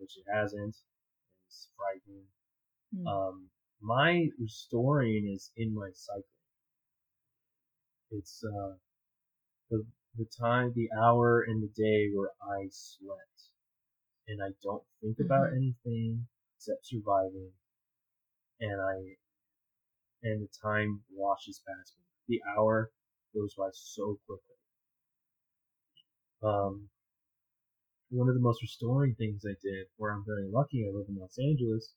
which it hasn't. It's frightening. Hmm. Um, my restoring is in my cycle. It's uh, the the time, the hour and the day where I sweat and I don't think about anything except surviving, and I and the time washes past me. The hour goes by so quickly. Um, one of the most restoring things I did, where I'm very lucky, I live in Los Angeles.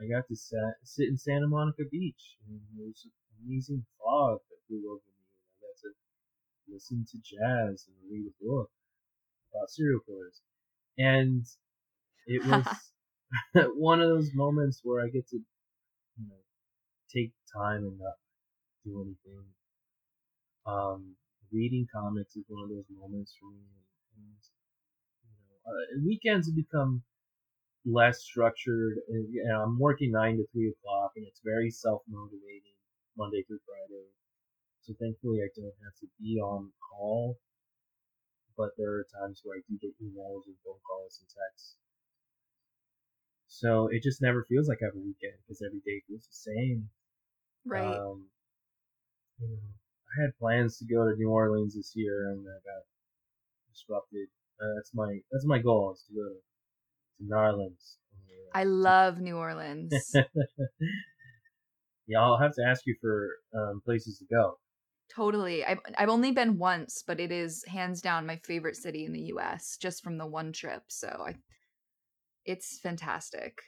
I got to sat, sit in Santa Monica Beach, and there was an amazing fog that blew over me. I got to listen to jazz and read a book about serial killers, and it was <laughs> <laughs> one of those moments where I get to, you know, take time and not do anything. Um, reading comics is one of those moments for me. And, uh, weekends have become less structured. And, you know, I'm working nine to three o'clock, and it's very self motivating Monday through Friday. So thankfully, I don't have to be on call. But there are times where I do get emails and phone calls and texts. So it just never feels like I have a weekend because every day feels the same. Right. Um, you know, I had plans to go to New Orleans this year, and I got disrupted. Uh, that's my that's my goal is to go to, New Orleans. I love New Orleans. <laughs> yeah, I'll have to ask you for um, places to go. Totally. I've I've only been once, but it is hands down my favorite city in the US just from the one trip. So I it's fantastic.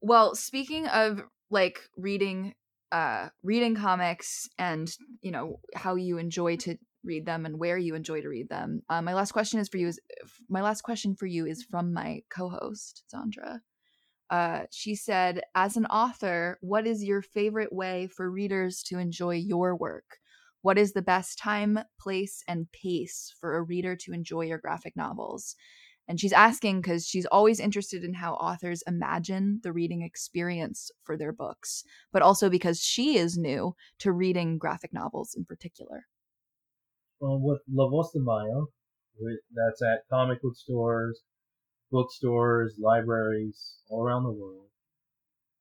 Well, speaking of like reading uh reading comics and, you know, how you enjoy to read them and where you enjoy to read them. Uh, my last question is for you is my last question for you is from my co-host, Xandra. Uh, she said, as an author, what is your favorite way for readers to enjoy your work? What is the best time, place, and pace for a reader to enjoy your graphic novels? And she's asking because she's always interested in how authors imagine the reading experience for their books, but also because she is new to reading graphic novels in particular. Well, with La Voz de Mayo, that's at comic book stores, bookstores, libraries all around the world.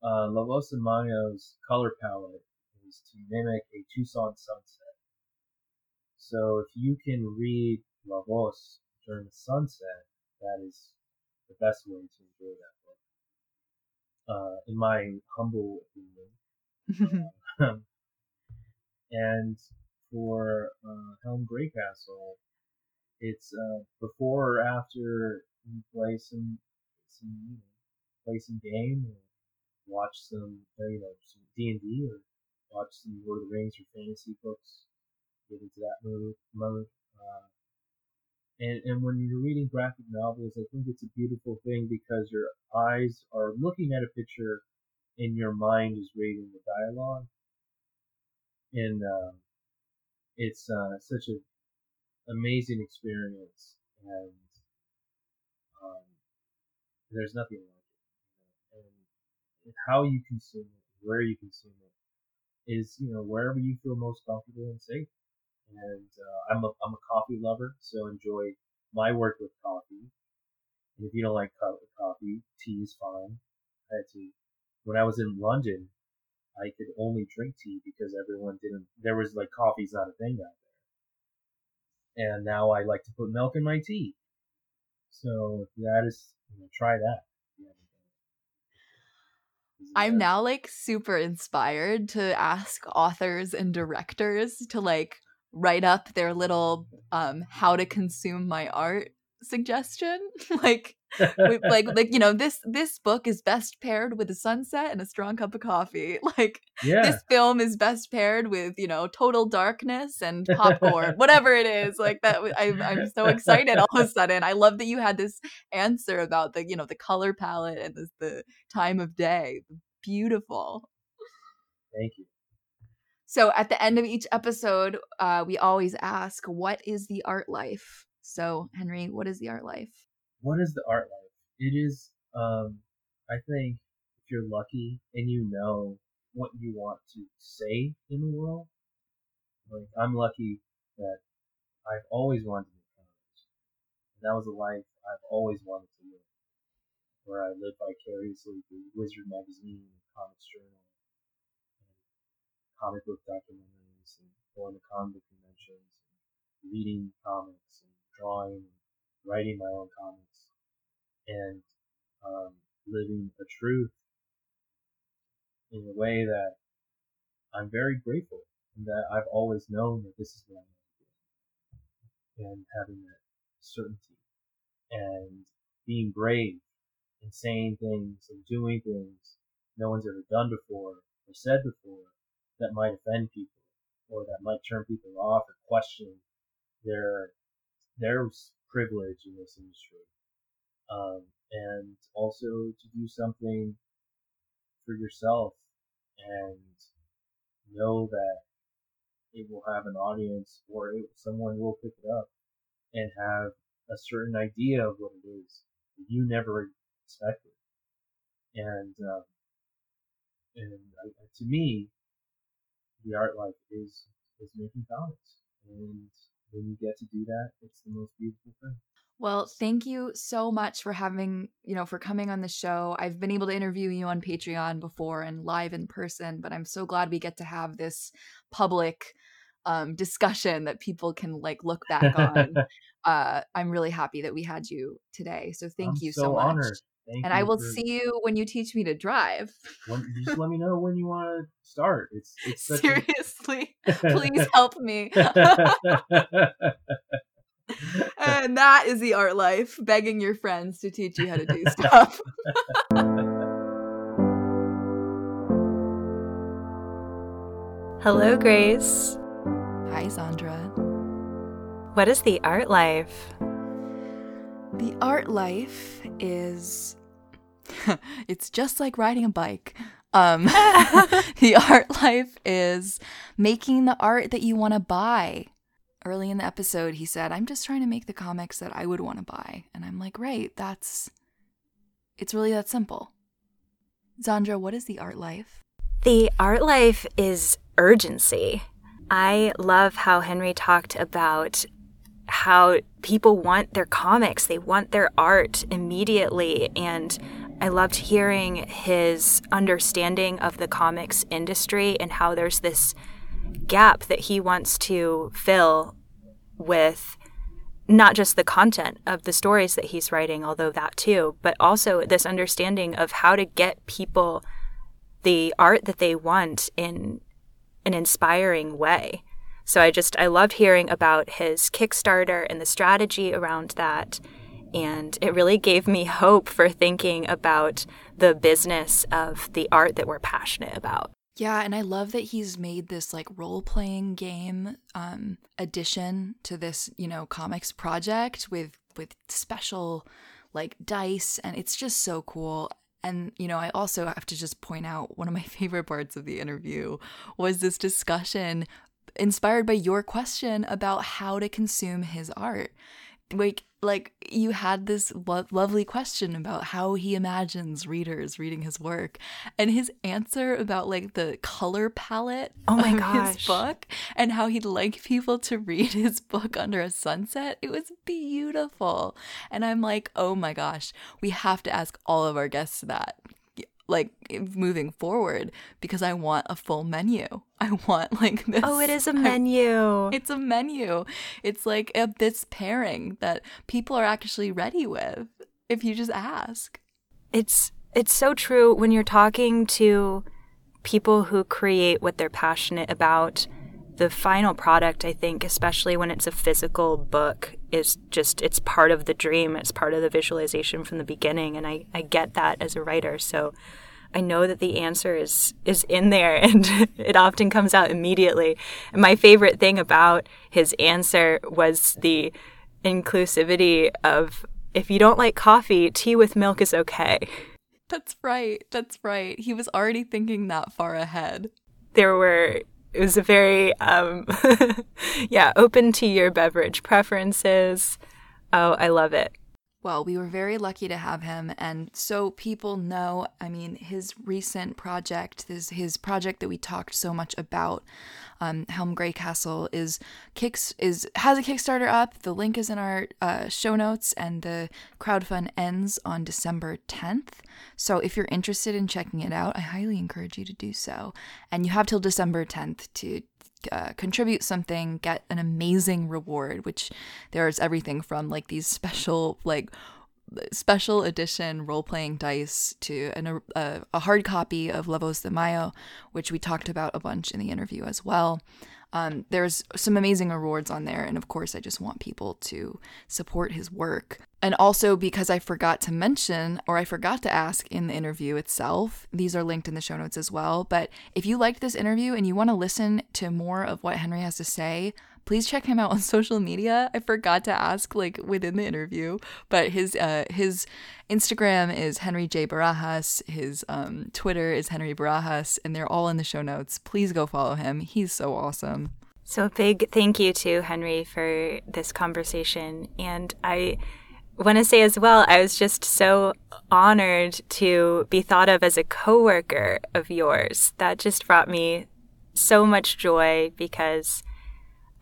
Uh, La Voz de Mayo's color palette is to mimic a Tucson sunset. So if you can read La Voz during the sunset, that is the best way to enjoy that book. Uh, in my humble opinion. <laughs> Um, <laughs> and for uh, Helm Greycastle, it's uh, before or after you play some some you know, play some game or watch some you know some D and D or watch some Lord of the Rings or fantasy books get into that mode. mode. Uh, and, and when you're reading graphic novels, I think it's a beautiful thing because your eyes are looking at a picture and your mind is reading the dialogue. And uh, it's uh, such an amazing experience. And um, there's nothing like it. And how you consume it, where you consume it, is you know wherever you feel most comfortable and safe and uh, I'm a I'm a coffee lover, so enjoy my work with coffee. And if you don't like coffee, tea is fine. I had to when I was in London, I could only drink tea because everyone didn't. There was like coffee's not a thing out there, and now I like to put milk in my tea. So that is, you know, try that. I'm now like super inspired to ask authors and directors to like write up their little um how to consume my art suggestion <laughs> like <laughs> like like you know this this book is best paired with a sunset and a strong cup of coffee. <laughs> Like yeah. this film is best paired with you know total darkness and popcorn whatever it is like that I'm, I'm so excited all of a sudden. I love that you had this answer about the you know the color palette and the, the time of day. Beautiful. Thank you. So at the end of each episode, uh, we always ask, "What is the art life?" So Henry, what is the art life? What is the art life? It is, um, I think, if you're lucky and you know what you want to say in the world. Like I'm lucky that I've always wanted to be comics. And that was a life I've always wanted to live, where I live vicariously through Wizard magazine and Comics Journal comic book documentaries and going to comic conventions and reading comics and drawing writing my own comics and um, living a truth in a way that I'm very grateful and that I've always known that this is what I want to do. And having that certainty and being brave and saying things and doing things no one's ever done before or said before that might offend people or that might turn people off or question their their privilege in this industry. Um, and also to do something for yourself and know that it will have an audience or it, someone will pick it up and have a certain idea of what it is that you never expected. And, um, and to me, the art life is, is making comics. And when you get to do that, it's the most beautiful thing. Well, thank you so much for having, you know, for coming on the show. I've been able to interview you on Patreon before and live in person, but I'm so glad we get to have this public um, discussion that people can like look back on. <laughs> uh, I'm really happy that we had you today. So thank I'm you so, so much. honored. Thank and you I will for- see you when you teach me to drive. When, just let me know when you want to start. It's <laughs> it's such Seriously, a <laughs> please help me. <laughs> and that is the art life, begging your friends to teach you how to do stuff. Hello, Grace. Hi, Xandra. What is the art life? The art life is <laughs> it's just like riding a bike. Um <laughs> the art life is making the art that you want to buy. Early in the episode, he said, "I'm just trying to make the comics that I would want to buy." And I'm like, "Right, that's it's really that simple." Xandra, what is the art life? The art life is urgency. I love how Henry talked about how people want their comics, they want their art immediately. And I loved hearing his understanding of the comics industry and how there's this gap that he wants to fill with not just the content of the stories that he's writing, although that too, but also this understanding of how to get people the art that they want in an inspiring way. So I just I loved hearing about his Kickstarter and the strategy around that and it really gave me hope for thinking about the business of the art that we're passionate about. Yeah, and I love that he's made this like role playing game um addition to this, you know, comics project with with special like dice and it's just so cool. And you know, I also have to just point out one of my <laughs> favorite parts of the interview was this discussion inspired by your question about how to consume his art. Like like you had this lo- lovely question about how he imagines readers reading his work and his answer about like the color palette Oh my of gosh. his book and how he'd like people to read his book under a sunset it was beautiful and i'm like oh my gosh we have to ask all of our guests that like moving forward because i want a full menu i want like this Oh, it is a <laughs> menu. it's a menu. It's like a this pairing that people are actually ready with if you just ask. It's it's so true when you're talking to people who create what they're passionate about. The final product, I think, especially when it's a physical book, is just it's part of the dream. It's part of the visualization from the beginning, and I, I get that as a writer. So I know that the answer is is in there <laughs> and it often comes out immediately. And my favorite thing about his answer was the inclusivity of if you don't like coffee, tea with milk is okay. That's right. That's right. He was already thinking that far ahead. There were it was a very um <laughs> yeah, open to your beverage preferences. Oh, I love it. Well, we were very lucky to have him, and so people know. I mean, his recent project, his his project that we talked so much about, um, Helm Greycastle, is kicks is has a Kickstarter up. The link is in our uh, show notes, and the crowdfund ends on December tenth. So if you're interested in checking it out, I highly encourage you to do so. And you have till December tenth to uh, contribute something, get an amazing reward, which there's everything from like these special, like special edition role playing dice to an, a, a hard copy of La Voz de Mayo, which we talked about a bunch in the interview as well. Um, there's some amazing awards on there, and of course, I just want people to support his work. And also, because I forgot to mention, or I forgot to ask in the interview itself, these are linked in the show notes as well. But if you liked this interview and you want to listen to more of what Henry has to say, please check him out on <laughs> social media. I forgot to ask like within the interview, but his uh his Instagram is Henry J Barajas, his um Twitter is Henry Barajas, and they're all in the show notes. Please go follow him. He's so awesome. So, a big thank you to Henry for this conversation. And I want to say as well, I was just so honored to be thought of as a coworker of yours. That just brought me so much joy because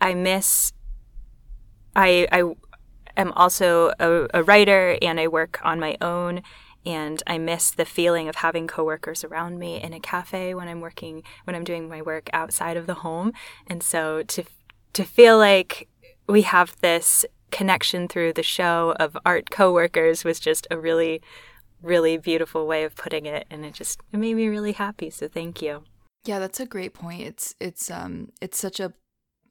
I miss. I I am also a, a writer and I work on my own and I miss the feeling of having coworkers around me in a cafe when I'm working when I'm doing my work outside of the home. And so to to feel like we have this connection through the show of art coworkers was just a really really beautiful way of putting it and it just it made me really happy. So thank you. Yeah, that's a great point. It's it's um it's such a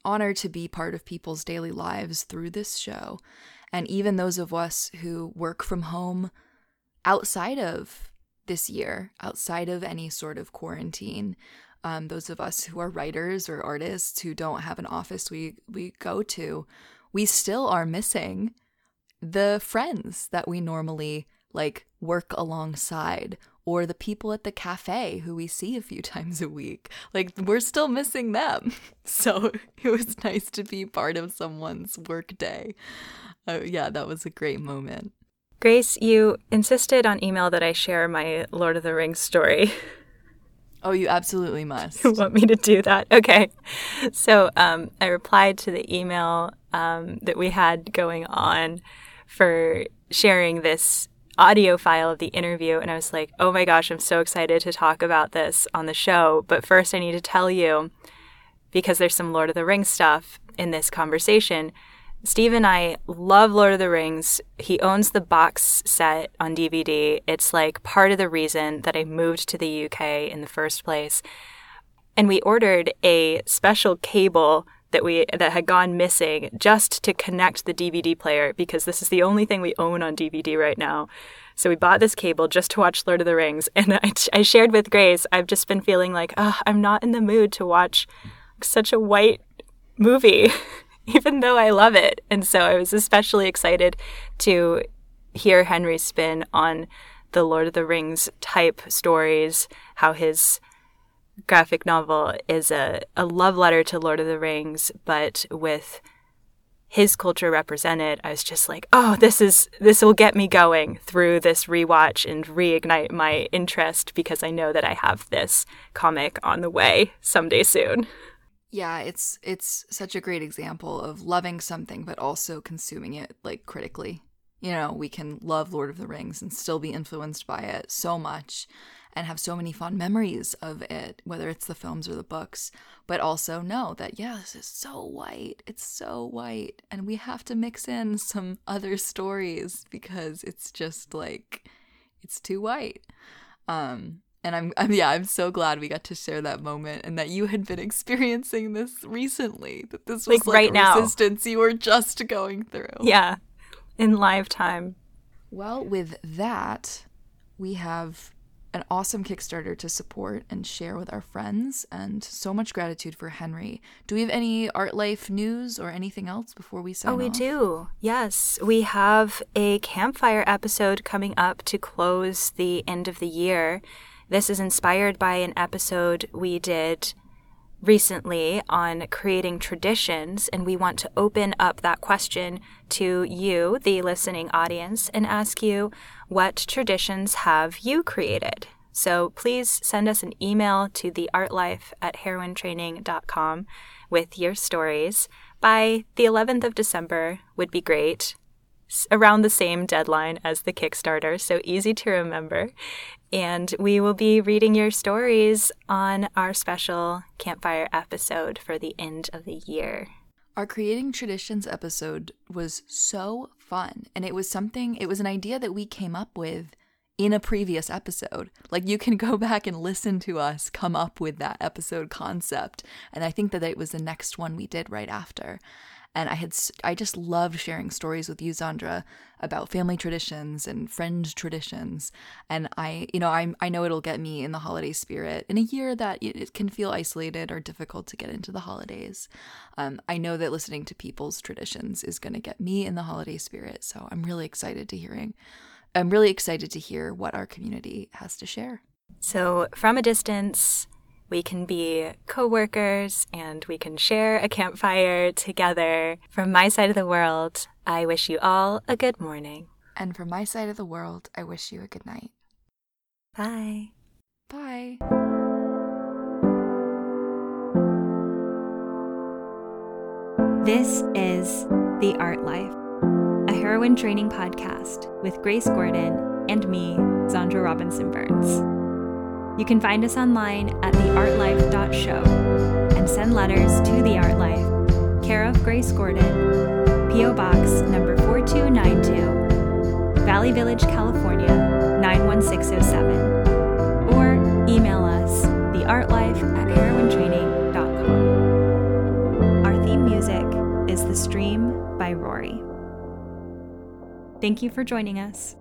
honor to be part of people's daily lives through this show. And even those of us who work from home outside of this year, outside of any sort of quarantine, um, those of us who are writers or artists who don't have an office we, we go to, we still are missing the friends that we normally like work alongside or the people at the cafe who we see a few <laughs> times a week. Like, we're still missing them. <laughs> So <laughs> it was nice to be part of someone's work day. Uh, yeah, that was a great moment. Grace, you insisted on email that I share my Lord of the Rings story. Oh, you absolutely must. you want me to do that? Okay. So um, I replied to the email um, that we had going on for sharing this audio file of the interview. And I was like, oh my gosh, I'm so excited to talk about this on the show. But first, I need to tell you, because there's some Lord of the Rings stuff in this conversation. Steve and I love Lord of the Rings. He owns the box set on DVD. It's like part of the reason that I moved to the UK in the first place. And we ordered a special cable that we that had gone missing just to connect the DVD player because this is the only thing we own on DVD right now. So we bought this cable just to watch Lord of the Rings, <laughs> and I, I shared with Grace. I've just been feeling like, oh, I'm not in the mood to watch such a white movie. <laughs> even though I love it. And so I was especially excited to hear Henry's spin on the Lord of the Rings type stories, how his graphic novel is a, a love letter to Lord of the Rings, but with his culture represented, I was just like, oh, this is this will get me going through this rewatch and reignite my interest because I know that I have this comic on the way someday soon. Yeah, it's it's such a great example of loving something but also consuming it like critically. You know, we can love Lord of the Rings and still be influenced by it so much and have so many fond memories of it, whether it's the films or the books, but also know that yeah, this is so white. It's so white. And we have to mix in some <laughs> other stories because it's just like it's too white. Um and I'm, I'm yeah i'm so glad we got to share that moment and that you had been <laughs> experiencing this recently that this was like, like right now. resistance you were just going through. Yeah. In live time. Well with that we have an awesome Kickstarter to support and share with our friends, and so much gratitude for Henry. Do we have any art life news or anything else before we sign Oh, we off? do. Yes, we have a campfire episode coming up to close the end of the year. This is inspired by an episode we did recently on creating traditions, and we want to open up that question to you, the listening audience, and ask you what traditions have you created? So please send us an email to theartlife at heroinetraining.com with your stories. By the 11th of December would be great around the same deadline as the Kickstarter, so easy to remember. And we will be reading your stories on our special campfire episode for the end of the year. Our Creating Traditions episode was so fun, and it was something, it was an idea that we came up with in a previous episode. Like you can <laughs> go back and listen to us come up with that episode concept. And I think that it was the next one we did right after and I had I just loved sharing stories with you, Xandra, about family traditions and friend traditions. And I, you know, I I know it'll get me in the holiday spirit in a year that it can feel isolated or difficult to get into the holidays. Um, I know that listening to people's traditions is going to get me in the holiday spirit. So I'm really excited to hearing. I'm really excited to hear what our community has to share. So from a distance we can be coworkers and we can share a campfire together. From my side of the world, I wish you all a good morning. And from my side of the world, I wish you a good night. Bye. Bye. This is The Art Life, a heroine training podcast with Grace Gordon and me, Xandra Robinson Burns. You can find us online at theartlife.show and send letters to The Art Life, care of Grace Gordon, P.O. Box number 4292, Valley Village, California 91607, or email us theartlife at heroinetraining.com. Our theme music is The Stream by Rorie. Thank you for joining us.